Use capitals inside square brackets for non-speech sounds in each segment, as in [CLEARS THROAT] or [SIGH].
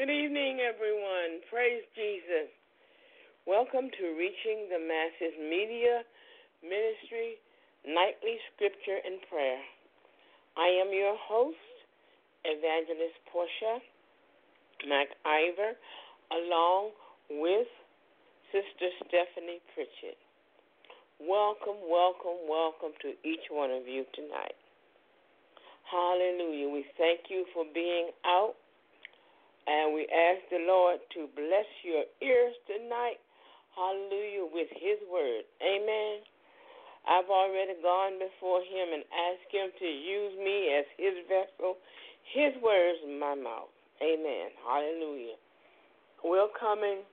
Good evening, everyone. Praise Jesus. Welcome to Reaching the Masses Media Ministry Nightly Scripture and Prayer. I am your host, Evangelist Portia MacIver, along with Sister Stephanie Pritchett. Welcome, welcome, welcome to each one of you tonight. Hallelujah. We thank you for being out and we ask the Lord to bless your ears tonight. Hallelujah, with His word. Amen. I've already gone before Him and asked Him to use me as His vessel, His words in my mouth. Amen. Hallelujah. We're coming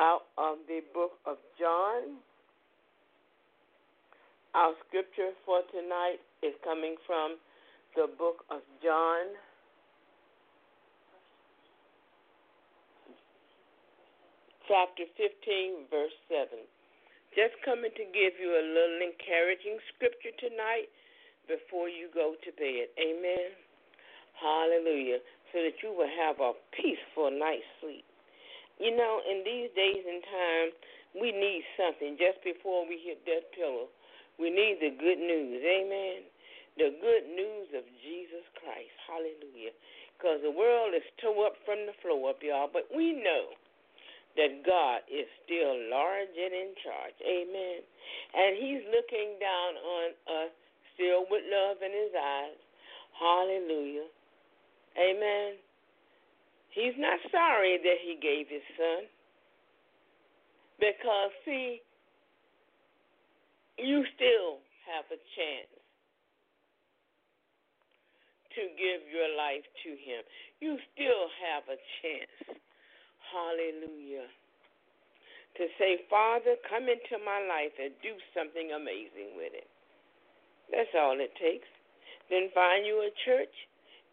out of the book of John. Our scripture for tonight is coming from the book of John chapter 15, verse 7. Just coming to give you a little encouraging scripture tonight before you go to bed. Amen. Hallelujah. So that you will have a peaceful night's sleep. You know, in these days and times, we need something just before we hit that pillow. We need the good news. Amen. The good news of Jesus Christ. Hallelujah. Because the world is tore up from the floor up, y'all. But we know that God is still large and in charge. Amen. And He's looking down on us still with love in His eyes. Hallelujah. Amen. He's not sorry that He gave His Son. Because, see, you still have a chance to give your life to Him. You still have a chance Hallelujah. To say, Father, come into my life and do something amazing with it. That's all it takes. then find you a church,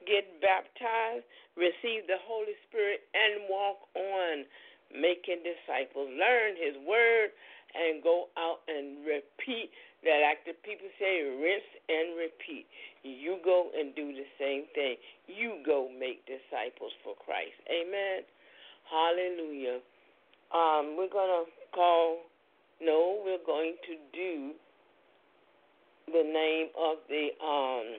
get baptized, receive the Holy Spirit, and walk on making disciples. Learn His Word and go out and repeat that like the people say, rinse and repeat. You go and do the same thing. You go make disciples for Christ. Amen. Hallelujah. Um, we're gonna call no, we're going to do the name of the um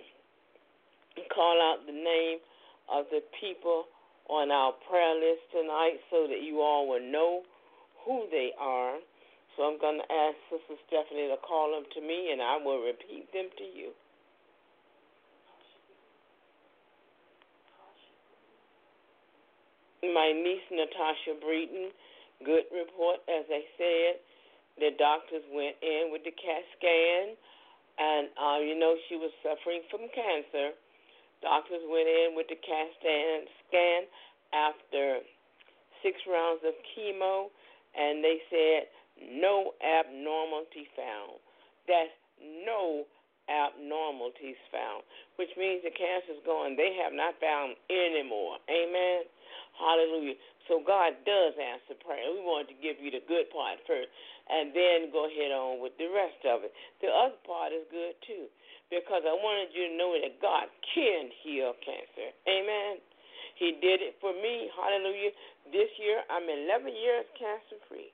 call out the name of the people on our prayer list tonight so that you all will know who they are. So I'm going to ask Sister Stephanie to call them to me, and I will repeat them to you. My niece Natasha Breeden, good report, as I said. The doctors went in with the CAT scan, and uh, you know she was suffering from cancer. Doctors went in with the CAT scan after six rounds of chemo, and they said no abnormality found. That's no abnormalities found, which means the cancer's gone. They have not found any more. Amen. Hallelujah. So God does answer prayer. We wanted to give you the good part first and then go ahead on with the rest of it. The other part is good too because I wanted you to know that God can heal cancer. Amen. He did it for me. Hallelujah. This year, I'm 11 years cancer free.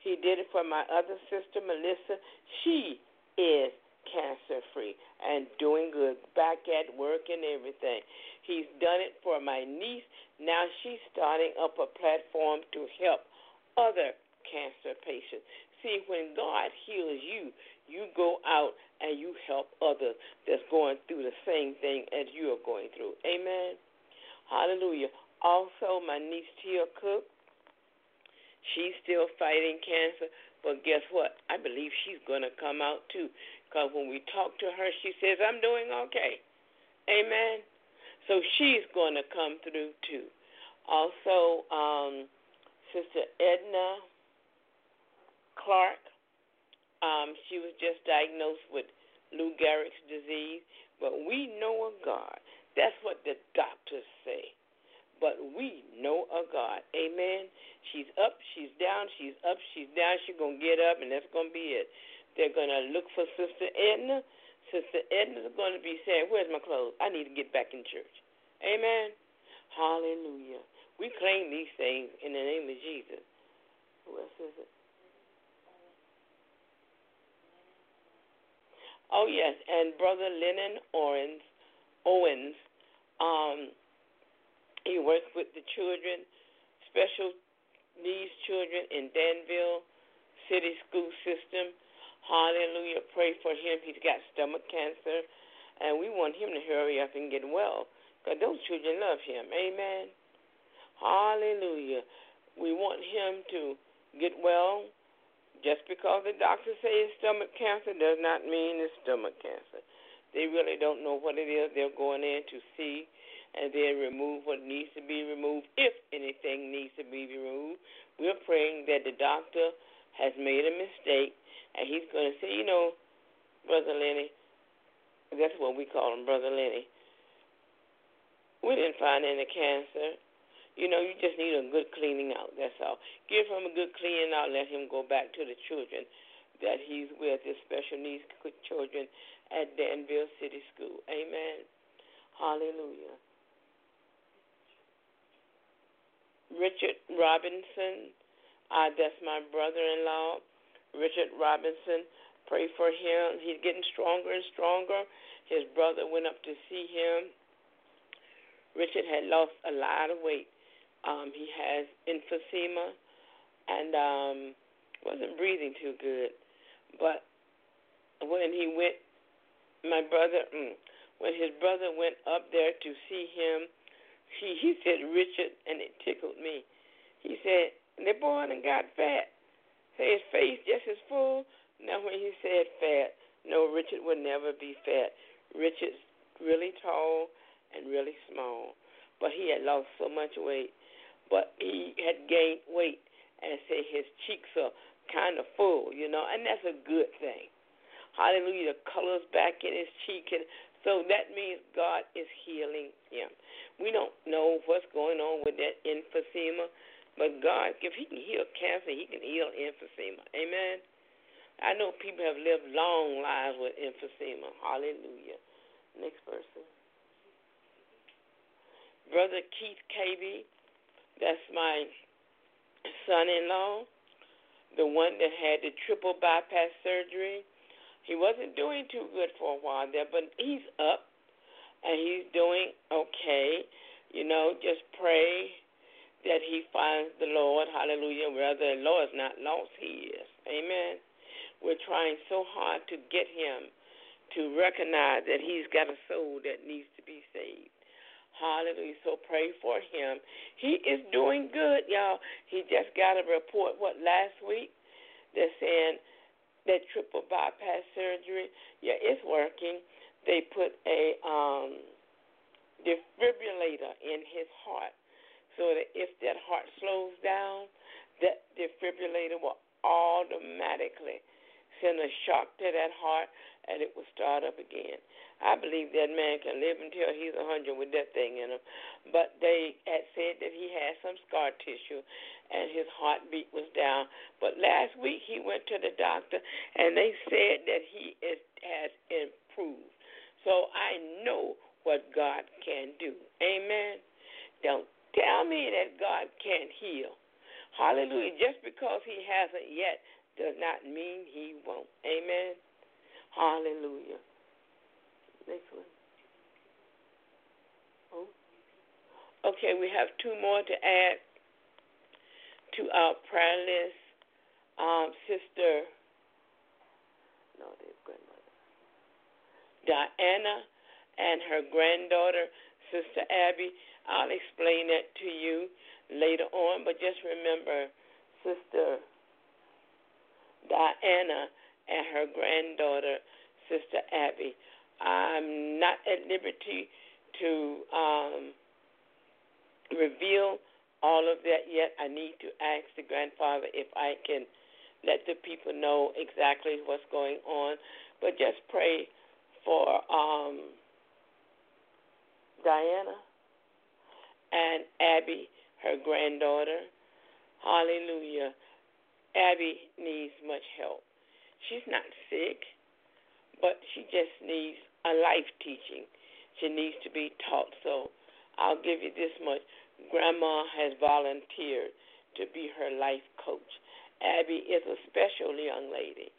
He did it for my other sister, Melissa. She is cancer free and doing good, back at work and everything. He's done it for my niece. Now she's starting up a platform to help other cancer patients. See, when God heals you, you go out and you help others that's going through the same thing as you are going through. Amen. Hallelujah. Also, my niece Tia Cook, She's still fighting cancer, but guess what? I believe she's going to come out too. Because when we talk to her, she says, I'm doing okay. Amen. So she's going to come through too. Also, um, Sister Edna Clark, um, she was just diagnosed with Lou Gehrig's disease, but we know a God. That's what the doctors say but we know a God. Amen. She's up, she's down, she's up, she's down. She's going to get up, and that's going to be it. They're going to look for Sister Edna. Sister Edna's going to be saying, Where's my clothes? I need to get back in church. Amen. Hallelujah. We claim these things in the name of Jesus. Who else is it? Oh yes, and Brother Lennon Owens, Owens, um, he works with the children, special needs children in Danville City School System. Hallelujah. Pray for him. He's got stomach cancer, and we want him to hurry up and get well because those children love him. Amen. Hallelujah. We want him to get well. Just because the doctor says stomach cancer does not mean it's stomach cancer. They really don't know what it is they're going in to see and then remove what needs to be removed, if anything needs to be removed. We're praying that the doctor has made a mistake, and he's going to say, you know, Brother Lenny, that's what we call him, Brother Lenny. We didn't find any cancer. You know, you just need a good cleaning out. That's all. Give him a good cleaning out. Let him go back to the children that he's with, his special needs children at Danville City School. Amen. Hallelujah. Richard Robinson. Uh, that's my brother in law, Richard Robinson. Pray for him. He's getting stronger and stronger. His brother went up to see him. Richard had lost a lot of weight. Um, he has emphysema and um, wasn't breathing too good. But when he went, my brother, mm, when his brother went up there to see him, he he said Richard, and it tickled me. He said the boy and got fat. His face just as full. Now when he said fat, no, Richard would never be fat. Richard's really tall and really small, but he had lost so much weight. But he had gained weight, and say his cheeks are kind of full, you know, and that's a good thing. Hallelujah. The color's back in his cheek and So that means God is healing him. We don't know what's going on with that emphysema, but God, if He can heal cancer, He can heal emphysema. Amen. I know people have lived long lives with emphysema. Hallelujah. Next person. Brother Keith KB, that's my son in law, the one that had the triple bypass surgery. He wasn't doing too good for a while there, but he's up and he's doing okay. You know, just pray that he finds the Lord. Hallelujah. where the Lord is not lost, he is. Amen. We're trying so hard to get him to recognize that he's got a soul that needs to be saved. Hallelujah. So pray for him. He is doing good, y'all. He just got a report, what, last week? They're saying that triple bypass surgery, yeah, it's working. They put a um, defibrillator in his heart so that if that heart slows down, that defibrillator will automatically send a shock to that heart and it will start up again. I believe that man can live until he's a 100 with that thing in him. But they had said that he had some scar tissue and his heartbeat was down. But last week he went to the doctor and they said that he is, has improved. So I know what God can do. Amen. Don't tell me that God can't heal. Hallelujah. Just because he hasn't yet does not mean he won't. Amen. Hallelujah. Next one. Oh. Okay, we have two more to add to our prayer list. Um, Sister, no, their grandmother, Diana, and her granddaughter, Sister Abby. I'll explain that to you later on, but just remember, Sister Diana and her granddaughter, Sister Abby. I'm not at liberty to um, reveal all of that yet. I need to ask the grandfather if I can let the people know exactly what's going on. But just pray for um, Diana and Abby, her granddaughter. Hallelujah. Abby needs much help. She's not sick, but she just needs a life teaching. She needs to be taught. So I'll give you this much. Grandma has volunteered to be her life coach. Abby is a special young lady.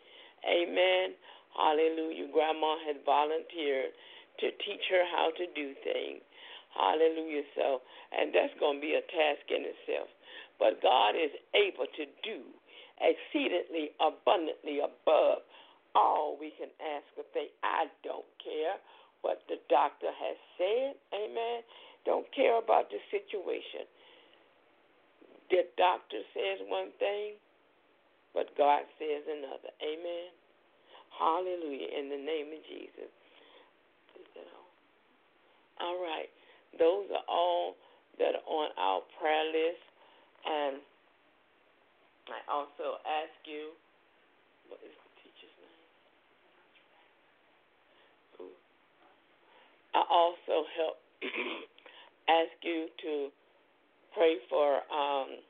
Amen. Hallelujah. Grandma has volunteered to teach her how to do things. Hallelujah. So, and that's going to be a task in itself. But God is able to do exceedingly abundantly above all we can ask or think. I don't care what the doctor has said. Amen. Don't care about the situation. The doctor says one thing, but God says another. Amen. Hallelujah. In the name of Jesus. All right. Those are all that are on our prayer list. And I also ask you, what is the teacher's name? Who? I also help [CLEARS THROAT] ask you to pray for um,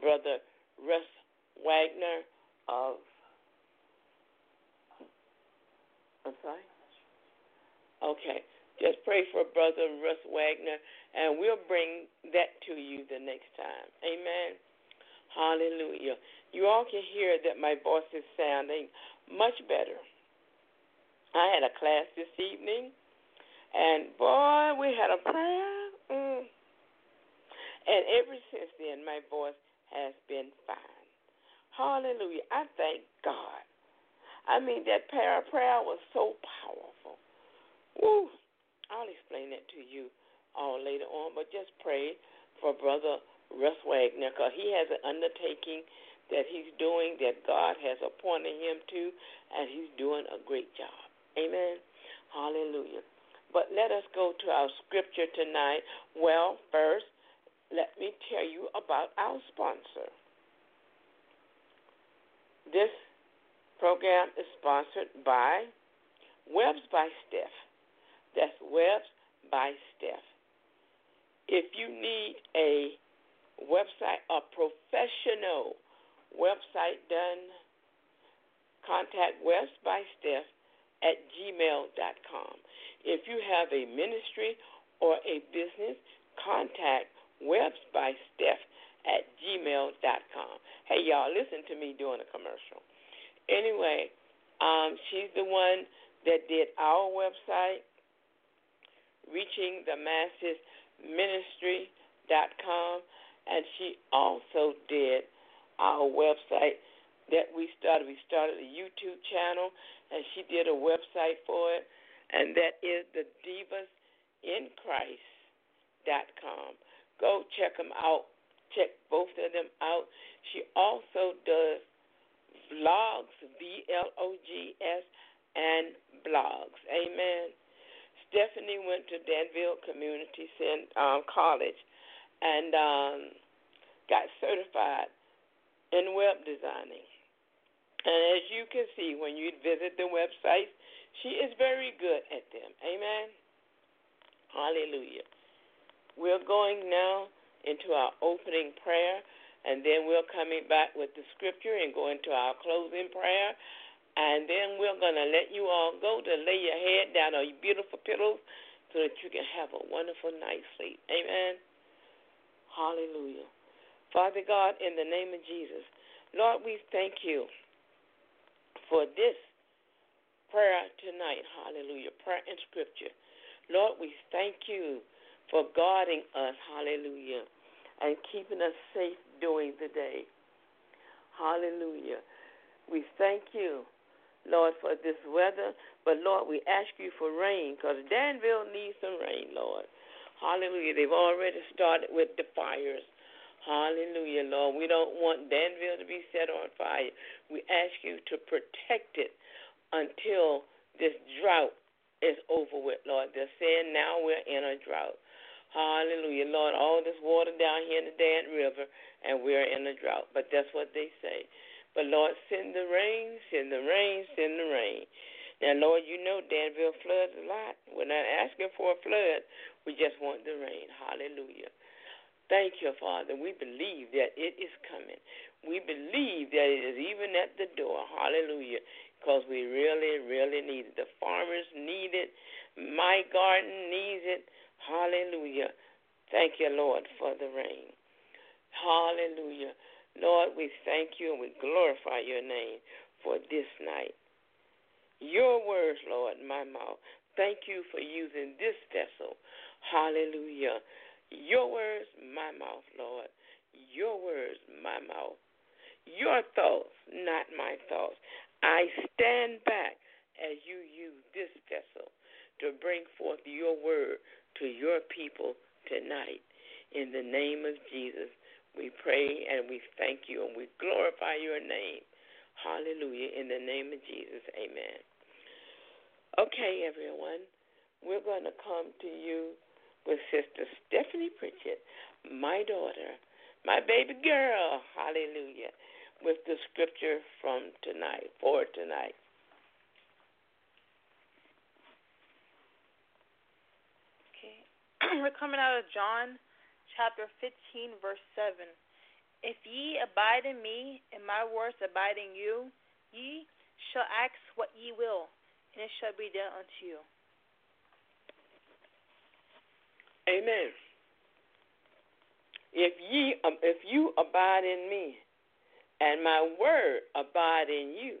Brother Russ Wagner of. I'm sorry. Okay, just pray for Brother Russ Wagner, and we'll bring that to you the next time. Amen. Hallelujah. You all can hear that my voice is sounding much better. I had a class this evening, and boy, we had a prayer. Mm. And ever since then, my voice has been fine. Hallelujah. I thank God. I mean, that prayer, prayer was so powerful. Woo. I'll explain that to you all later on, but just pray for Brother Russ Wagner, because he has an undertaking that he's doing that God has appointed him to, and he's doing a great job. Amen. Hallelujah. But let us go to our scripture tonight. Well, first, let me tell you about our sponsor. This program is sponsored by Webs by Steph. Webs by Steph. If you need a website, a professional website done, contact Webs by Steph at gmail.com. If you have a ministry or a business, contact Webs by Steph at gmail.com. Hey, y'all, listen to me doing a commercial. Anyway, um, she's the one that did our website, Reaching the Masses Ministry.com, and she also did our website that we started. We started a YouTube channel, and she did a website for it, and that is the Divas in Christ.com. Go check them out. Check both of them out. She also does vlogs, V L O G S, and blogs. Amen. Stephanie went to Danville Community um, College and um, got certified in web designing. And as you can see when you visit the website, she is very good at them. Amen. Hallelujah. We're going now into our opening prayer, and then we're coming back with the scripture and go into our closing prayer. And then we're going to let you all go to lay your head down on your beautiful pillows so that you can have a wonderful night's sleep. Amen. Hallelujah. Father God, in the name of Jesus, Lord, we thank you for this prayer tonight. Hallelujah. Prayer and scripture. Lord, we thank you for guarding us. Hallelujah. And keeping us safe during the day. Hallelujah. We thank you Lord, for this weather. But Lord, we ask you for rain because Danville needs some rain, Lord. Hallelujah. They've already started with the fires. Hallelujah, Lord. We don't want Danville to be set on fire. We ask you to protect it until this drought is over with, Lord. They're saying now we're in a drought. Hallelujah, Lord. All this water down here in the Dan River, and we're in a drought. But that's what they say. But Lord, send the rain, send the rain, send the rain. Now, Lord, you know Danville floods a lot. We're not asking for a flood. We just want the rain. Hallelujah. Thank you, Father. We believe that it is coming. We believe that it is even at the door. Hallelujah. Because we really, really need it. The farmers need it. My garden needs it. Hallelujah. Thank you, Lord, for the rain. Hallelujah. Lord, we thank you and we glorify your name for this night. Your words, Lord, my mouth. Thank you for using this vessel. Hallelujah. Your words, my mouth, Lord. Your words, my mouth. Your thoughts, not my thoughts. I stand back as you use this vessel to bring forth your word to your people tonight. In the name of Jesus, we pray and we thank you and we glorify your name. Hallelujah. In the name of Jesus. Amen. Okay, everyone. We're going to come to you with Sister Stephanie Pritchett, my daughter, my baby girl. Hallelujah. With the scripture from tonight, for tonight. Okay. [CLEARS THROAT] We're coming out of John chapter 15, verse 7. If ye abide in me, and my words abide in you, ye shall ask what ye will, and it shall be done unto you. Amen. If ye, um, if you abide in me, and my word abide in you,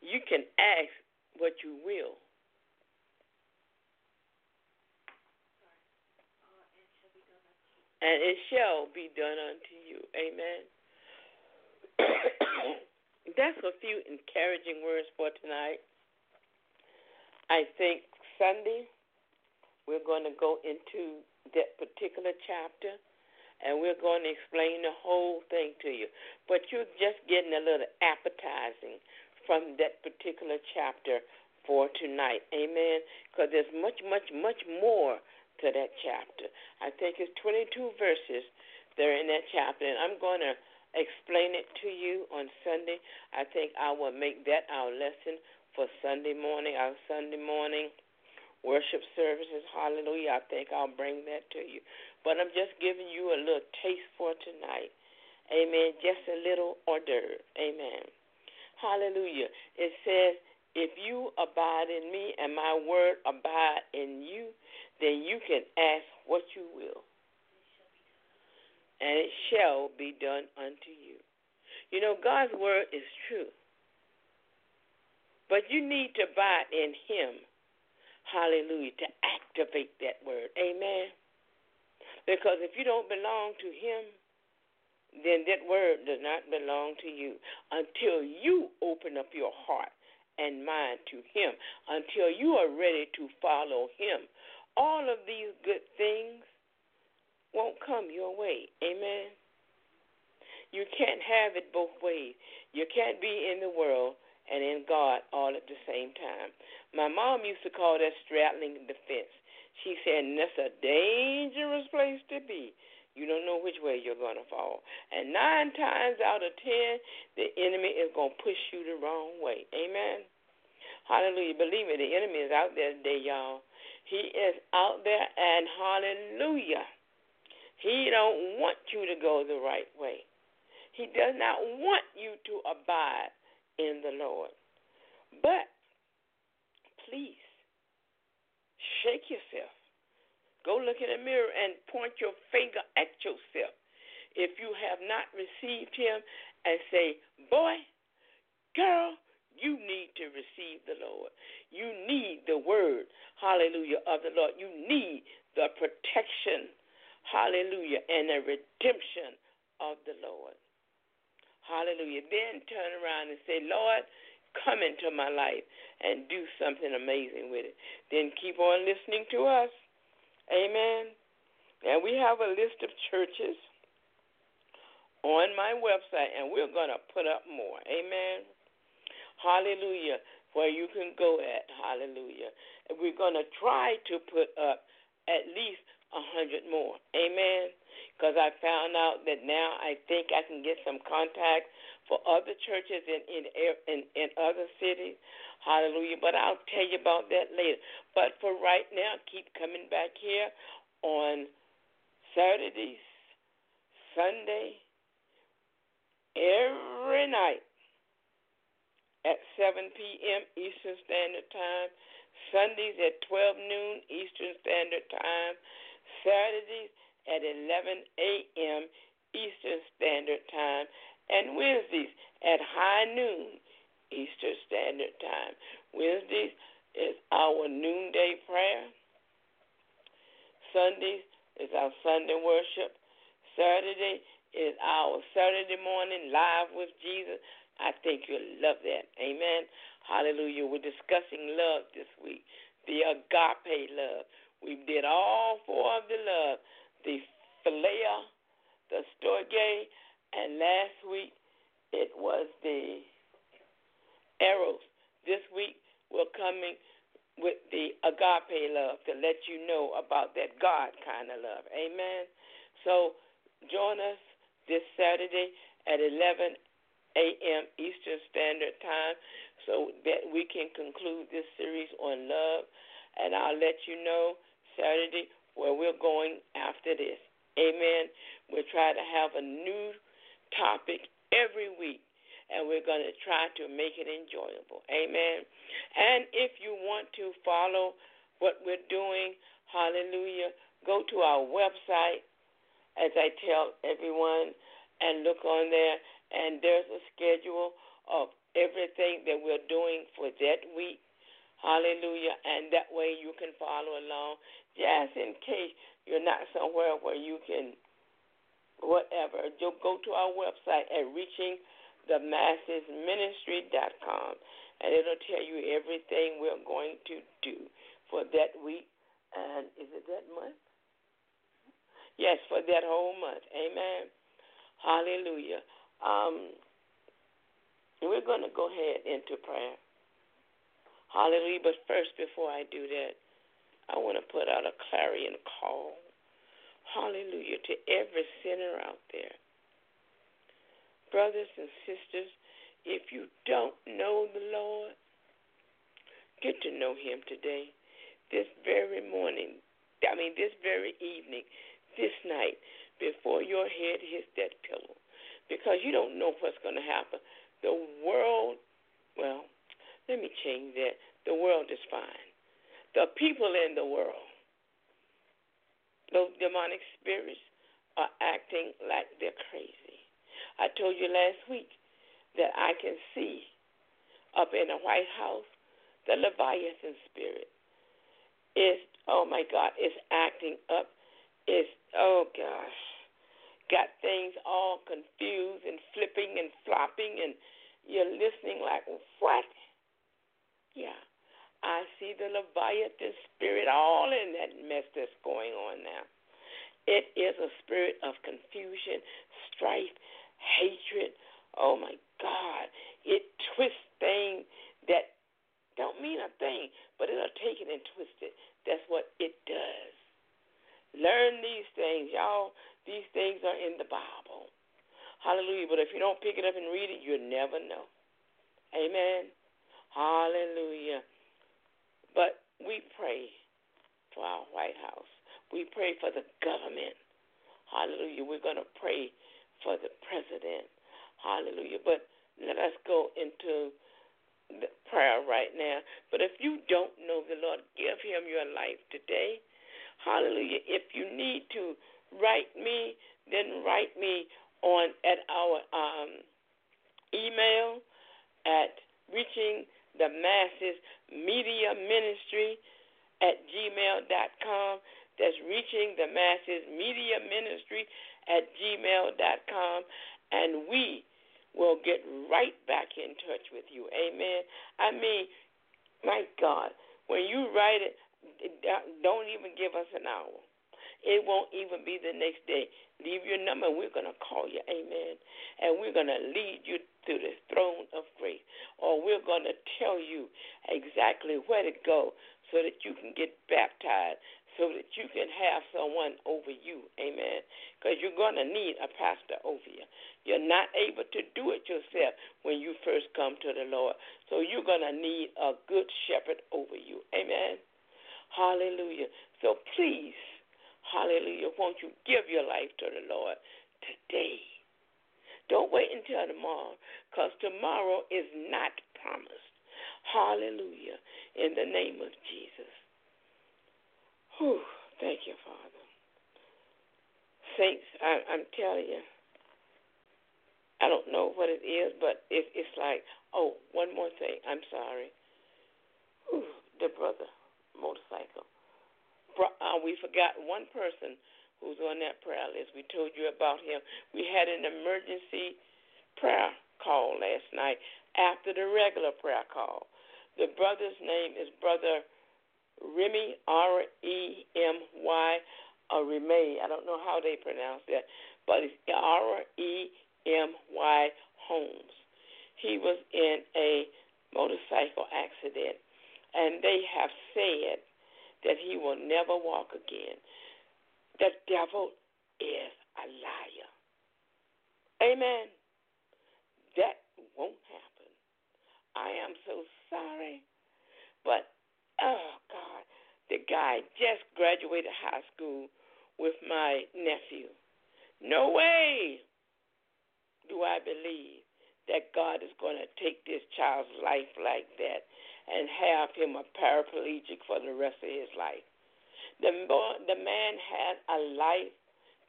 you can ask what you will, and it shall be done unto you. Amen. [COUGHS] That's a few encouraging words for tonight. I think Sunday we're going to go into that particular chapter and we're going to explain the whole thing to you. But you're just getting a little appetizing from that particular chapter for tonight. Amen. Because there's much, much, much more to that chapter. I think it's 22 verses that are in that chapter, and I'm going to explain it to you on Sunday. I think I will make that our lesson for Sunday morning, our Sunday morning worship services. Hallelujah. I think I'll bring that to you. But I'm just giving you a little taste for tonight. Amen. Just a little hors d'oeuvre. Amen. Hallelujah. It says, if you abide in me and my word abide in you, then you can ask what you will. And it shall be done unto you. You know, God's word is true. But you need to abide in him. Hallelujah. To activate that word. Amen. Because if you don't belong to him, then that word does not belong to you until you open up your heart and mind to him, until you are ready to follow him. All of these good things won't come your way. Amen. You can't have it both ways. You can't be in the world and in God all at the same time. My mom used to call that straddling the fence. She said, that's a dangerous place to be. You don't know which way you're going to fall. And nine times out of ten, the enemy is going to push you the wrong way. Amen. Hallelujah. Believe me, the enemy is out there today, y'all. He is out there, and hallelujah. He don't want you to go the right way. He does not want you to abide in the Lord. But please shake yourself. Go look in the mirror and point your finger at yourself. If you have not received him and say, Boy, girl, you need to receive the Lord. You need the word, hallelujah, of the Lord. You need the protection, hallelujah, and the redemption of the Lord. Hallelujah. Then turn around and say, Lord, come into my life and do something amazing with it. Then keep on listening to us. Amen. And we have a list of churches on my website, and we're going to put up more. Amen. Hallelujah. Where you can go at. Hallelujah. And we're going to try to put up at least a hundred more. Amen. Because I found out that now I think I can get some contact for other churches in in in, in other cities. Hallelujah. But I'll tell you about that later. But for right now, keep coming back here on Saturdays, Sunday, every night at 7 p.m. Eastern Standard Time, Sundays at 12 noon Eastern Standard Time, Saturdays at 11 a.m. Eastern Standard Time, and Wednesdays at high noon Eastern Standard Time. Wednesdays is our noonday prayer. Sundays is our Sunday worship. Saturday is our Saturday morning live with Jesus. I think you'll love that. Amen. Hallelujah. We're discussing love this week. The agape love. We did all four of the love. The philia, the storge, and last week it was the eros. This week we're coming with the agape love to let you know about that God kind of love. Amen. So join us this Saturday at 11 a.m. Eastern Standard Time so that we can conclude this series on love. And I'll let you know Saturday where we're going after this. Amen. We'll try to have a new topic every week and we're going to try to make it enjoyable. Amen. And if you want to follow what we're doing, hallelujah, go to our website, as I tell everyone, and look on there, and there's a schedule of everything that we're doing for that week. Hallelujah. And that way you can follow along, just in case you're not somewhere where you can, whatever. Just go to our website at reaching themassesministry.com, and it'll tell you everything we're going to do for that week. And is it that month? Yes, for that whole month. Amen. Hallelujah. Um, we're going to go ahead into prayer. Hallelujah. But first, before I do that, I want to put out a clarion call. Hallelujah to every sinner out there brothers and sisters, if you don't know the Lord, get to know Him today. this very morning, I mean, this very evening, this night, before your head hits that pillow, because you don't know what's going to happen. The world, well, let me change that. The world is fine. The people in the world, those demonic spirits, are acting like they're crazy. I told you last week that I can see up in the White House the Leviathan spirit is, oh my God, is acting up. Is, oh gosh, got things all confused and flipping and flopping, and you're listening like, what? Yeah. I see the Leviathan spirit all in that mess that's going on now. It is a spirit of confusion, strife, hatred. Oh my God. It twists things that don't mean a thing, but it'll take it and twist it. That's what it does. Learn these things. Y'all, these things are in the Bible. Hallelujah. But if you don't pick it up and read it, you'll never know. Amen. Hallelujah. But we pray for our White House. We pray for the government. Hallelujah. We're going to pray for the president. Hallelujah. But let us go into the prayer right now. But if you don't know the Lord, give him your life today. Hallelujah. If you need to write me, then write me on at our um, email at reaching the masses media ministry at gmail.com. That's reaching the masses media ministry at gmail.com. And we will get right back in touch with you. Amen. I mean, my God, when you write it, don't even give us an hour. It won't even be the next day. Leave your number, we're going to call you. Amen. And we're going to lead you to the throne of grace. Or we're going to tell you exactly where to go so that you can get baptized, so that you can have someone over you. Amen. Because you're going to need a pastor over you. You're not able to do it yourself when you first come to the Lord. So you're going to need a good shepherd over you. Amen. Hallelujah. So please Hallelujah. Won't you give your life to the Lord today? Don't wait until tomorrow, because tomorrow is not promised. Hallelujah. In the name of Jesus. Whew. Thank you, Father. Saints, I, I'm telling you, I don't know what it is, but it, it's like, oh, one more thing. I'm sorry. Whew, the brother motorcycle uh, we forgot one person who's on that prayer list. We told you about him. We had an emergency prayer call last night after the regular prayer call. The brother's name is Brother Remy, R E M Y, or Remy. I don't know how they pronounce that, but it's R E M Y Holmes. He was in a motorcycle accident, and they have said that he will never walk again. The devil is a liar. Amen. That won't happen. I am so sorry. But, oh, God, the guy just graduated high school with my nephew. No way do I believe that God is going to take this child's life like that and have him a paraplegic for the rest of his life. The, the man had a life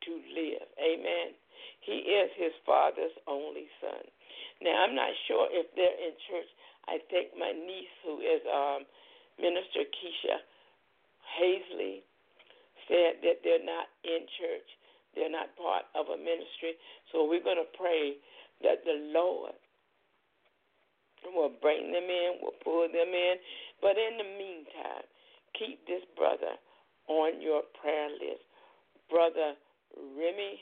to live. Amen. He is his father's only son. Now, I'm not sure if they're in church. I think my niece, who is um, Minister Keisha Hazley, said that they're not in church. They're not part of a ministry. So we're going to pray that the Lord We'll bring them in, we'll pull them in. But in the meantime, keep this brother on your prayer list. Brother Remy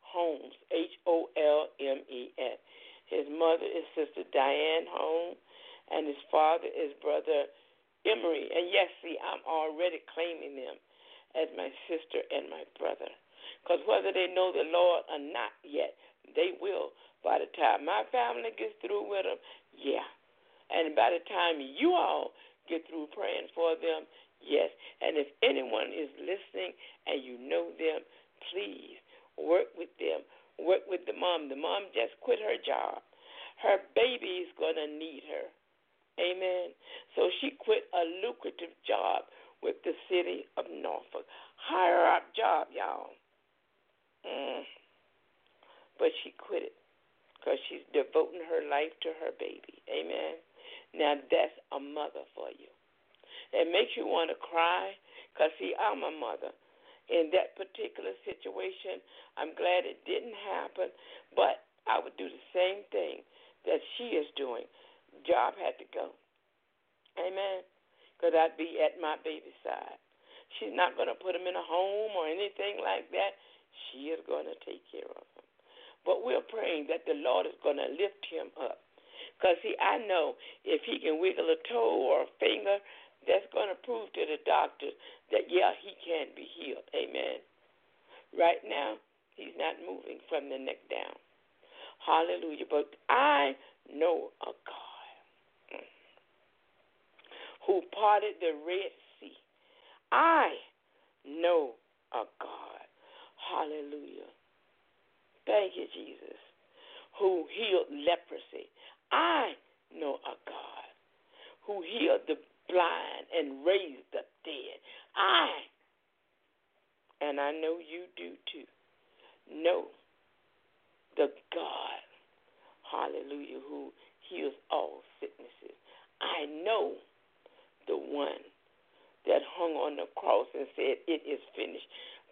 Holmes, H O L M E S. His mother is Sister Diane Holmes, and his father is Brother Emery. And yes, see, I'm already claiming them as my sister and my brother. Because whether they know the Lord or not yet, they will by the time my family gets through with them, yeah. And by the time you all get through praying for them? Yes. And if anyone is listening and you know them, please work with them. Work with the mom. The mom just quit her job. Her baby is going to need her. Amen. So she quit a lucrative job with the city of Norfolk. Higher up job, y'all. Mm. But she quit it because she's devoting her life to her baby. Amen. Now that's a mother for you. It makes you want to cry because, see, I'm a mother. In that particular situation, I'm glad it didn't happen, but I would do the same thing that she is doing. Job had to go. Amen. Because I'd be at my baby's side. She's not going to put him in a home or anything like that. She is going to take care of him. But we're praying that the Lord is going to lift him up. Because, see, I know if he can wiggle a toe or a finger, that's going to prove to the doctor that, yeah, he can be healed. Amen. Right now, he's not moving from the neck down. Hallelujah. But I know a God who parted the Red Sea. I know a God. Hallelujah. Thank you, Jesus. Who healed leprosy. I know a God who healed the blind and raised the dead. I, and I know you do too, know the God, hallelujah, who heals all sicknesses. I know the one that hung on the cross and said, It is finished.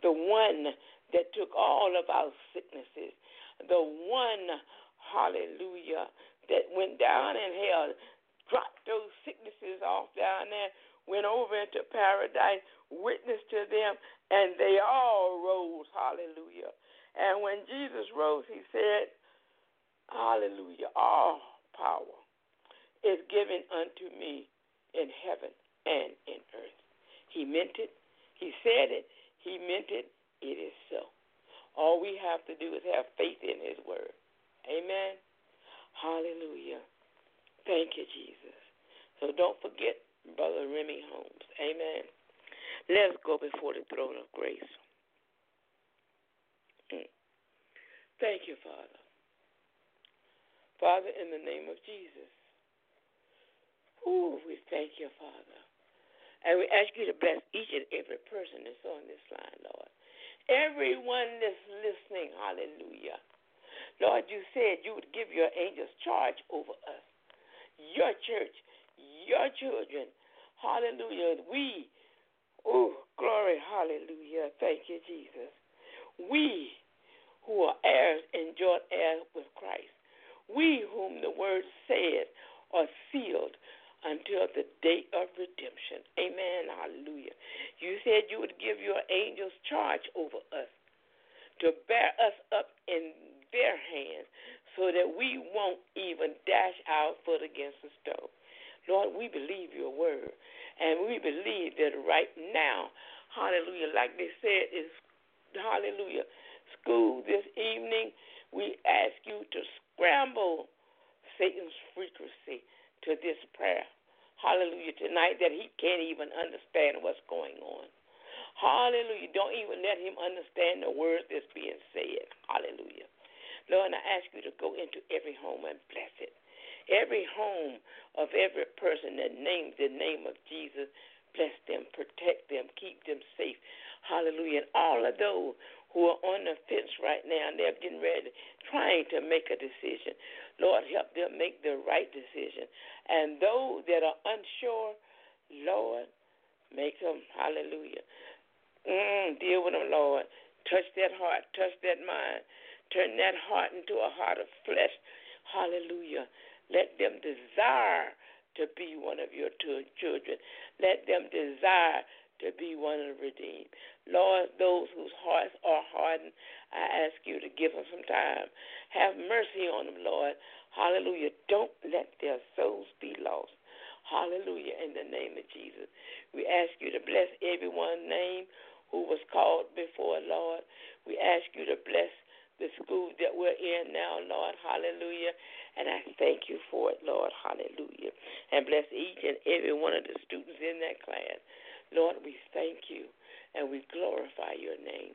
The one that took all of our sicknesses. The one, hallelujah, that went down in hell dropped those sicknesses off down there, went over into paradise, witnessed to them, and they all rose. Hallelujah. And when Jesus rose, he said, Hallelujah, all power is given unto me in heaven and in earth. He meant it. He said it. He meant it. It is so. All we have to do is have faith in his word. Amen. Hallelujah. Thank you, Jesus. So don't forget Brother Remy Holmes. Amen. Let's go before the throne of grace. Mm. Thank you, Father. Father, in the name of Jesus. Ooh, we thank you, Father. And we ask you to bless each and every person that's on this line, Lord. Everyone that's listening, hallelujah. Lord, you said you would give your angels charge over us your church, your children. Hallelujah. We, oh, glory, hallelujah. Thank you, Jesus. We who are heirs and joint heirs with Christ. We whom the word said are sealed until the day of redemption. Amen. Hallelujah. You said you would give your angels charge over us to bear us up in their hands so that we won't even dash our foot against a stone. Lord, we believe your word. And we believe that right now, hallelujah, like they said, is hallelujah, school this evening. We ask you to scramble Satan's frequency to this prayer. Hallelujah, tonight that he can't even understand what's going on. Hallelujah. Don't even let him understand the words that's being said. Hallelujah. Lord, I ask you to go into every home and bless it. Every home of every person that names the name of Jesus, bless them, protect them, keep them safe. Hallelujah. And all of those who are on the fence right now and they're getting ready, trying to make a decision. Lord, help them make the right decision. And those that are unsure, Lord, make them, hallelujah. Mm, deal with them, Lord. Touch that heart, touch that mind. Turn that heart into a heart of flesh. Hallelujah. Let them desire to be one of your two children. Let them desire to be one of the redeemed. Lord, those whose hearts are hardened, I ask you to give them some time. Have mercy on them, Lord. Hallelujah. Don't let their souls be lost. Hallelujah. In the name of Jesus. We ask you to bless everyone's name who was called before, Lord. We ask you to bless the school that we're in now, Lord. Hallelujah. And I thank you for it, Lord. Hallelujah. And bless each and every one of the students in that class. Lord, we thank you and we glorify your name.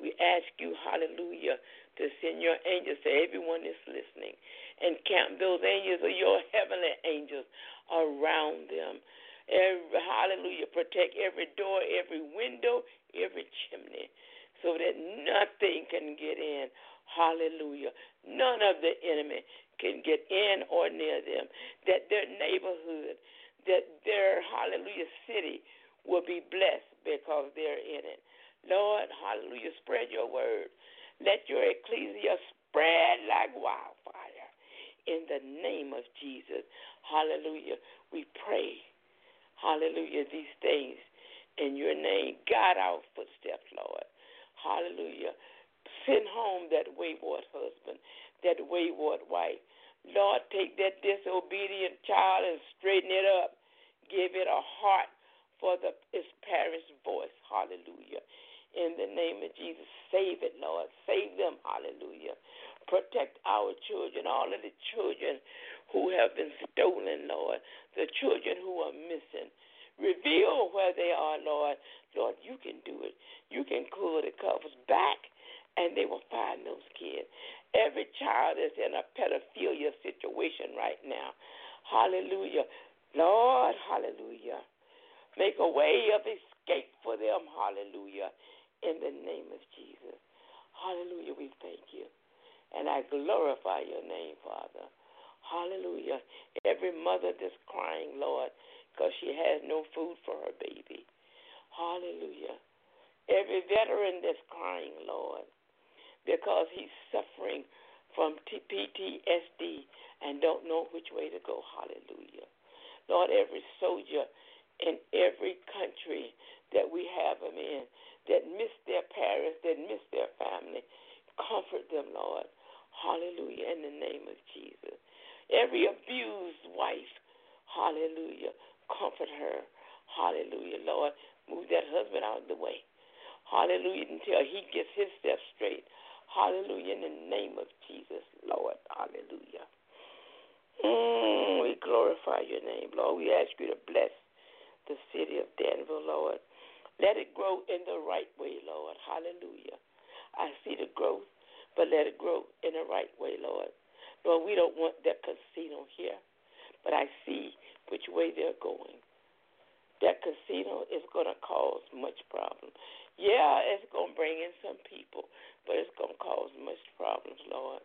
We ask you, hallelujah, to send your angels to everyone that's listening and count those angels or your heavenly angels around them. Every, hallelujah, protect every door, every window, every chimney so that nothing can get in. Hallelujah. None of the enemy can get in or near them. That their neighborhood, that their, hallelujah, city will be blessed because they're in it. Lord, hallelujah, spread your word. Let your ecclesia spread like wildfire in the name of Jesus. Hallelujah. We pray, hallelujah, these things in your name. Guide our footsteps, Lord. Hallelujah. Send home that wayward husband, that wayward wife. Lord, take that disobedient child and straighten it up. Give it a heart for the, its parents' voice. Hallelujah. In the name of Jesus, save it, Lord. Save them. Hallelujah. Protect our children, all of the children who have been stolen, Lord. The children who are missing. Reveal where they are, Lord. Lord, you can do it. You can pull the covers back, and they will find those kids. Every child is in a pedophilia situation right now. Hallelujah. Lord, hallelujah. Make a way of escape for them. Hallelujah. In the name of Jesus. Hallelujah. We thank you. And I glorify your name, Father. Hallelujah. Every mother that's crying, Lord, because she has no food for her baby. Hallelujah. Every veteran that's crying, Lord, because he's suffering from PTSD and don't know which way to go. Hallelujah. Lord, every soldier in every country that we have them in that miss their parents, that miss their family, comfort them, Lord. Hallelujah. In the name of Jesus. Every abused wife, hallelujah Comfort her. Hallelujah, Lord. Move that husband out of the way. Hallelujah, until he gets his steps straight. Hallelujah, in the name of Jesus, Lord. Hallelujah. Mm, we glorify your name, Lord. We ask you to bless the city of Danville, Lord. Let it grow in the right way, Lord. Hallelujah. I see the growth, but let it grow in the right way, Lord. Lord, we don't want that casino here, but I see which way they're going. That casino is going to cause much problem. Yeah, it's going to bring in some people, but it's going to cause much problems, Lord.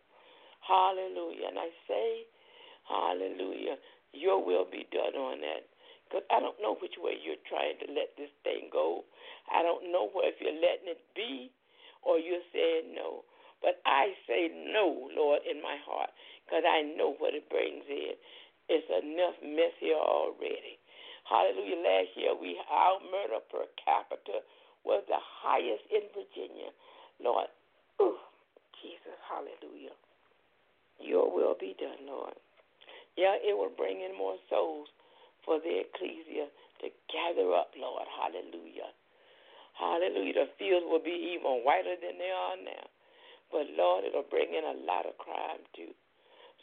Hallelujah. And I say, hallelujah, your will be done on that. Because I don't know which way you're trying to let this thing go. I don't know if you're letting it be or you're saying no. But I say no, Lord, in my heart, because I know what it brings in. It's enough mess here already. Hallelujah. Last year, we our murder per capita was the highest in Virginia. Lord, ooh, Jesus, hallelujah. Your will be done, Lord. Yeah, it will bring in more souls for the ecclesia to gather up, Lord. Hallelujah. Hallelujah. The fields will be even whiter than they are now. But Lord, it'll bring in a lot of crime too.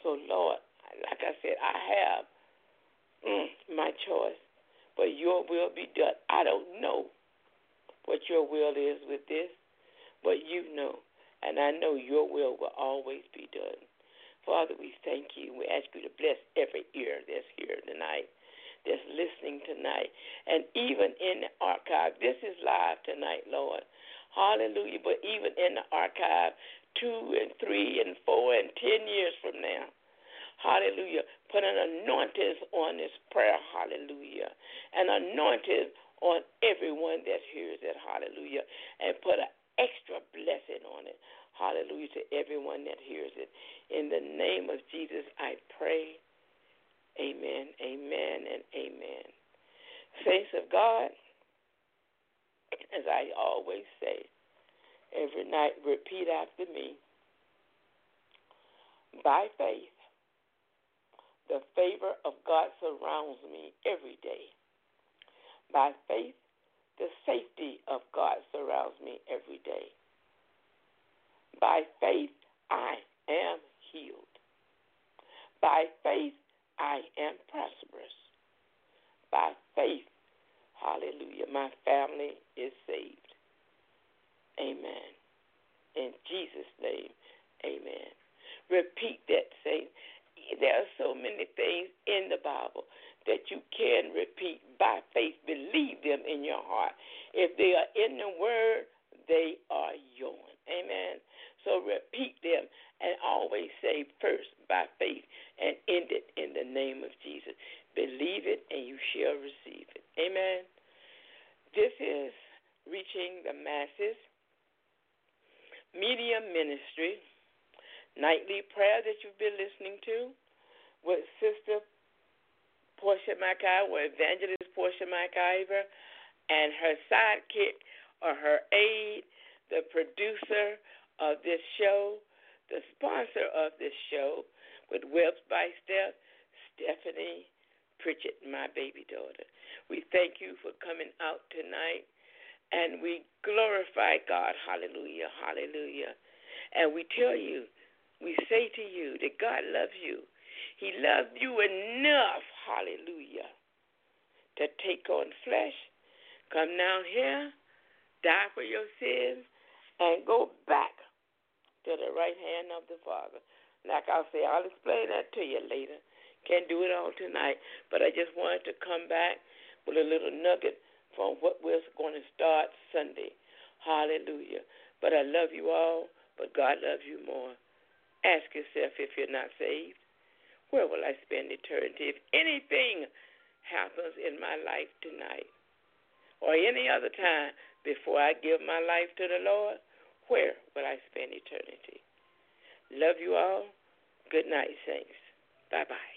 So Lord, like I said, I have mm, my choice, but your will be done. I don't know what your will is with this, but you know, and I know your will will always be done. Father, we thank you. We ask you to bless every ear that's here tonight, that's listening tonight, and even in the archive. This is live tonight, Lord. Hallelujah. But even in the archive, two and three and four and ten years from now, Hallelujah. Put an anointing on this prayer. Hallelujah. An anointing on everyone that hears it. Hallelujah. And put an extra blessing on it. Hallelujah to everyone that hears it. In the name of Jesus, I pray. Amen, amen, and amen. Saints of God, as I always say, every night repeat after me. By faith, the favor of God surrounds me every day. By faith, the safety of God surrounds me every day. By faith, I am healed. By faith, I am prosperous. By faith, hallelujah, my family is saved. Amen. In Jesus' name, amen. Repeat that, saying, there are so many things in the Bible that you can repeat by faith. Believe them in your heart. If they are in the Word, they are yours. Amen. So repeat them and always say first by faith and end it in the name of Jesus. Believe it and you shall receive it. Amen. This is reaching the masses. Media Ministry, nightly prayer that you've been listening to with Sister Portia McIver, or Evangelist Portia McIver, and her sidekick or her aide, the producer of this show, the sponsor of this show, with Webs by Steph, Stephanie Pritchett, my baby daughter. We thank you for coming out tonight and we glorify God. Hallelujah, hallelujah. And we tell you, we say to you that God loves you. He loved you enough, hallelujah, to take on flesh, come down here, die for your sins, and go back to the right hand of the Father. Like I'll say, I'll explain that to you later. Can't do it all tonight, but I just wanted to come back with a little nugget from what we're going to start Sunday. Hallelujah. But I love you all, but God loves you more. Ask yourself if you're not saved, where will I spend eternity? If anything happens in my life tonight or any other time before I give my life to the Lord, where will I spend eternity? Love you all. Good night, saints. Bye bye.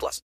plus.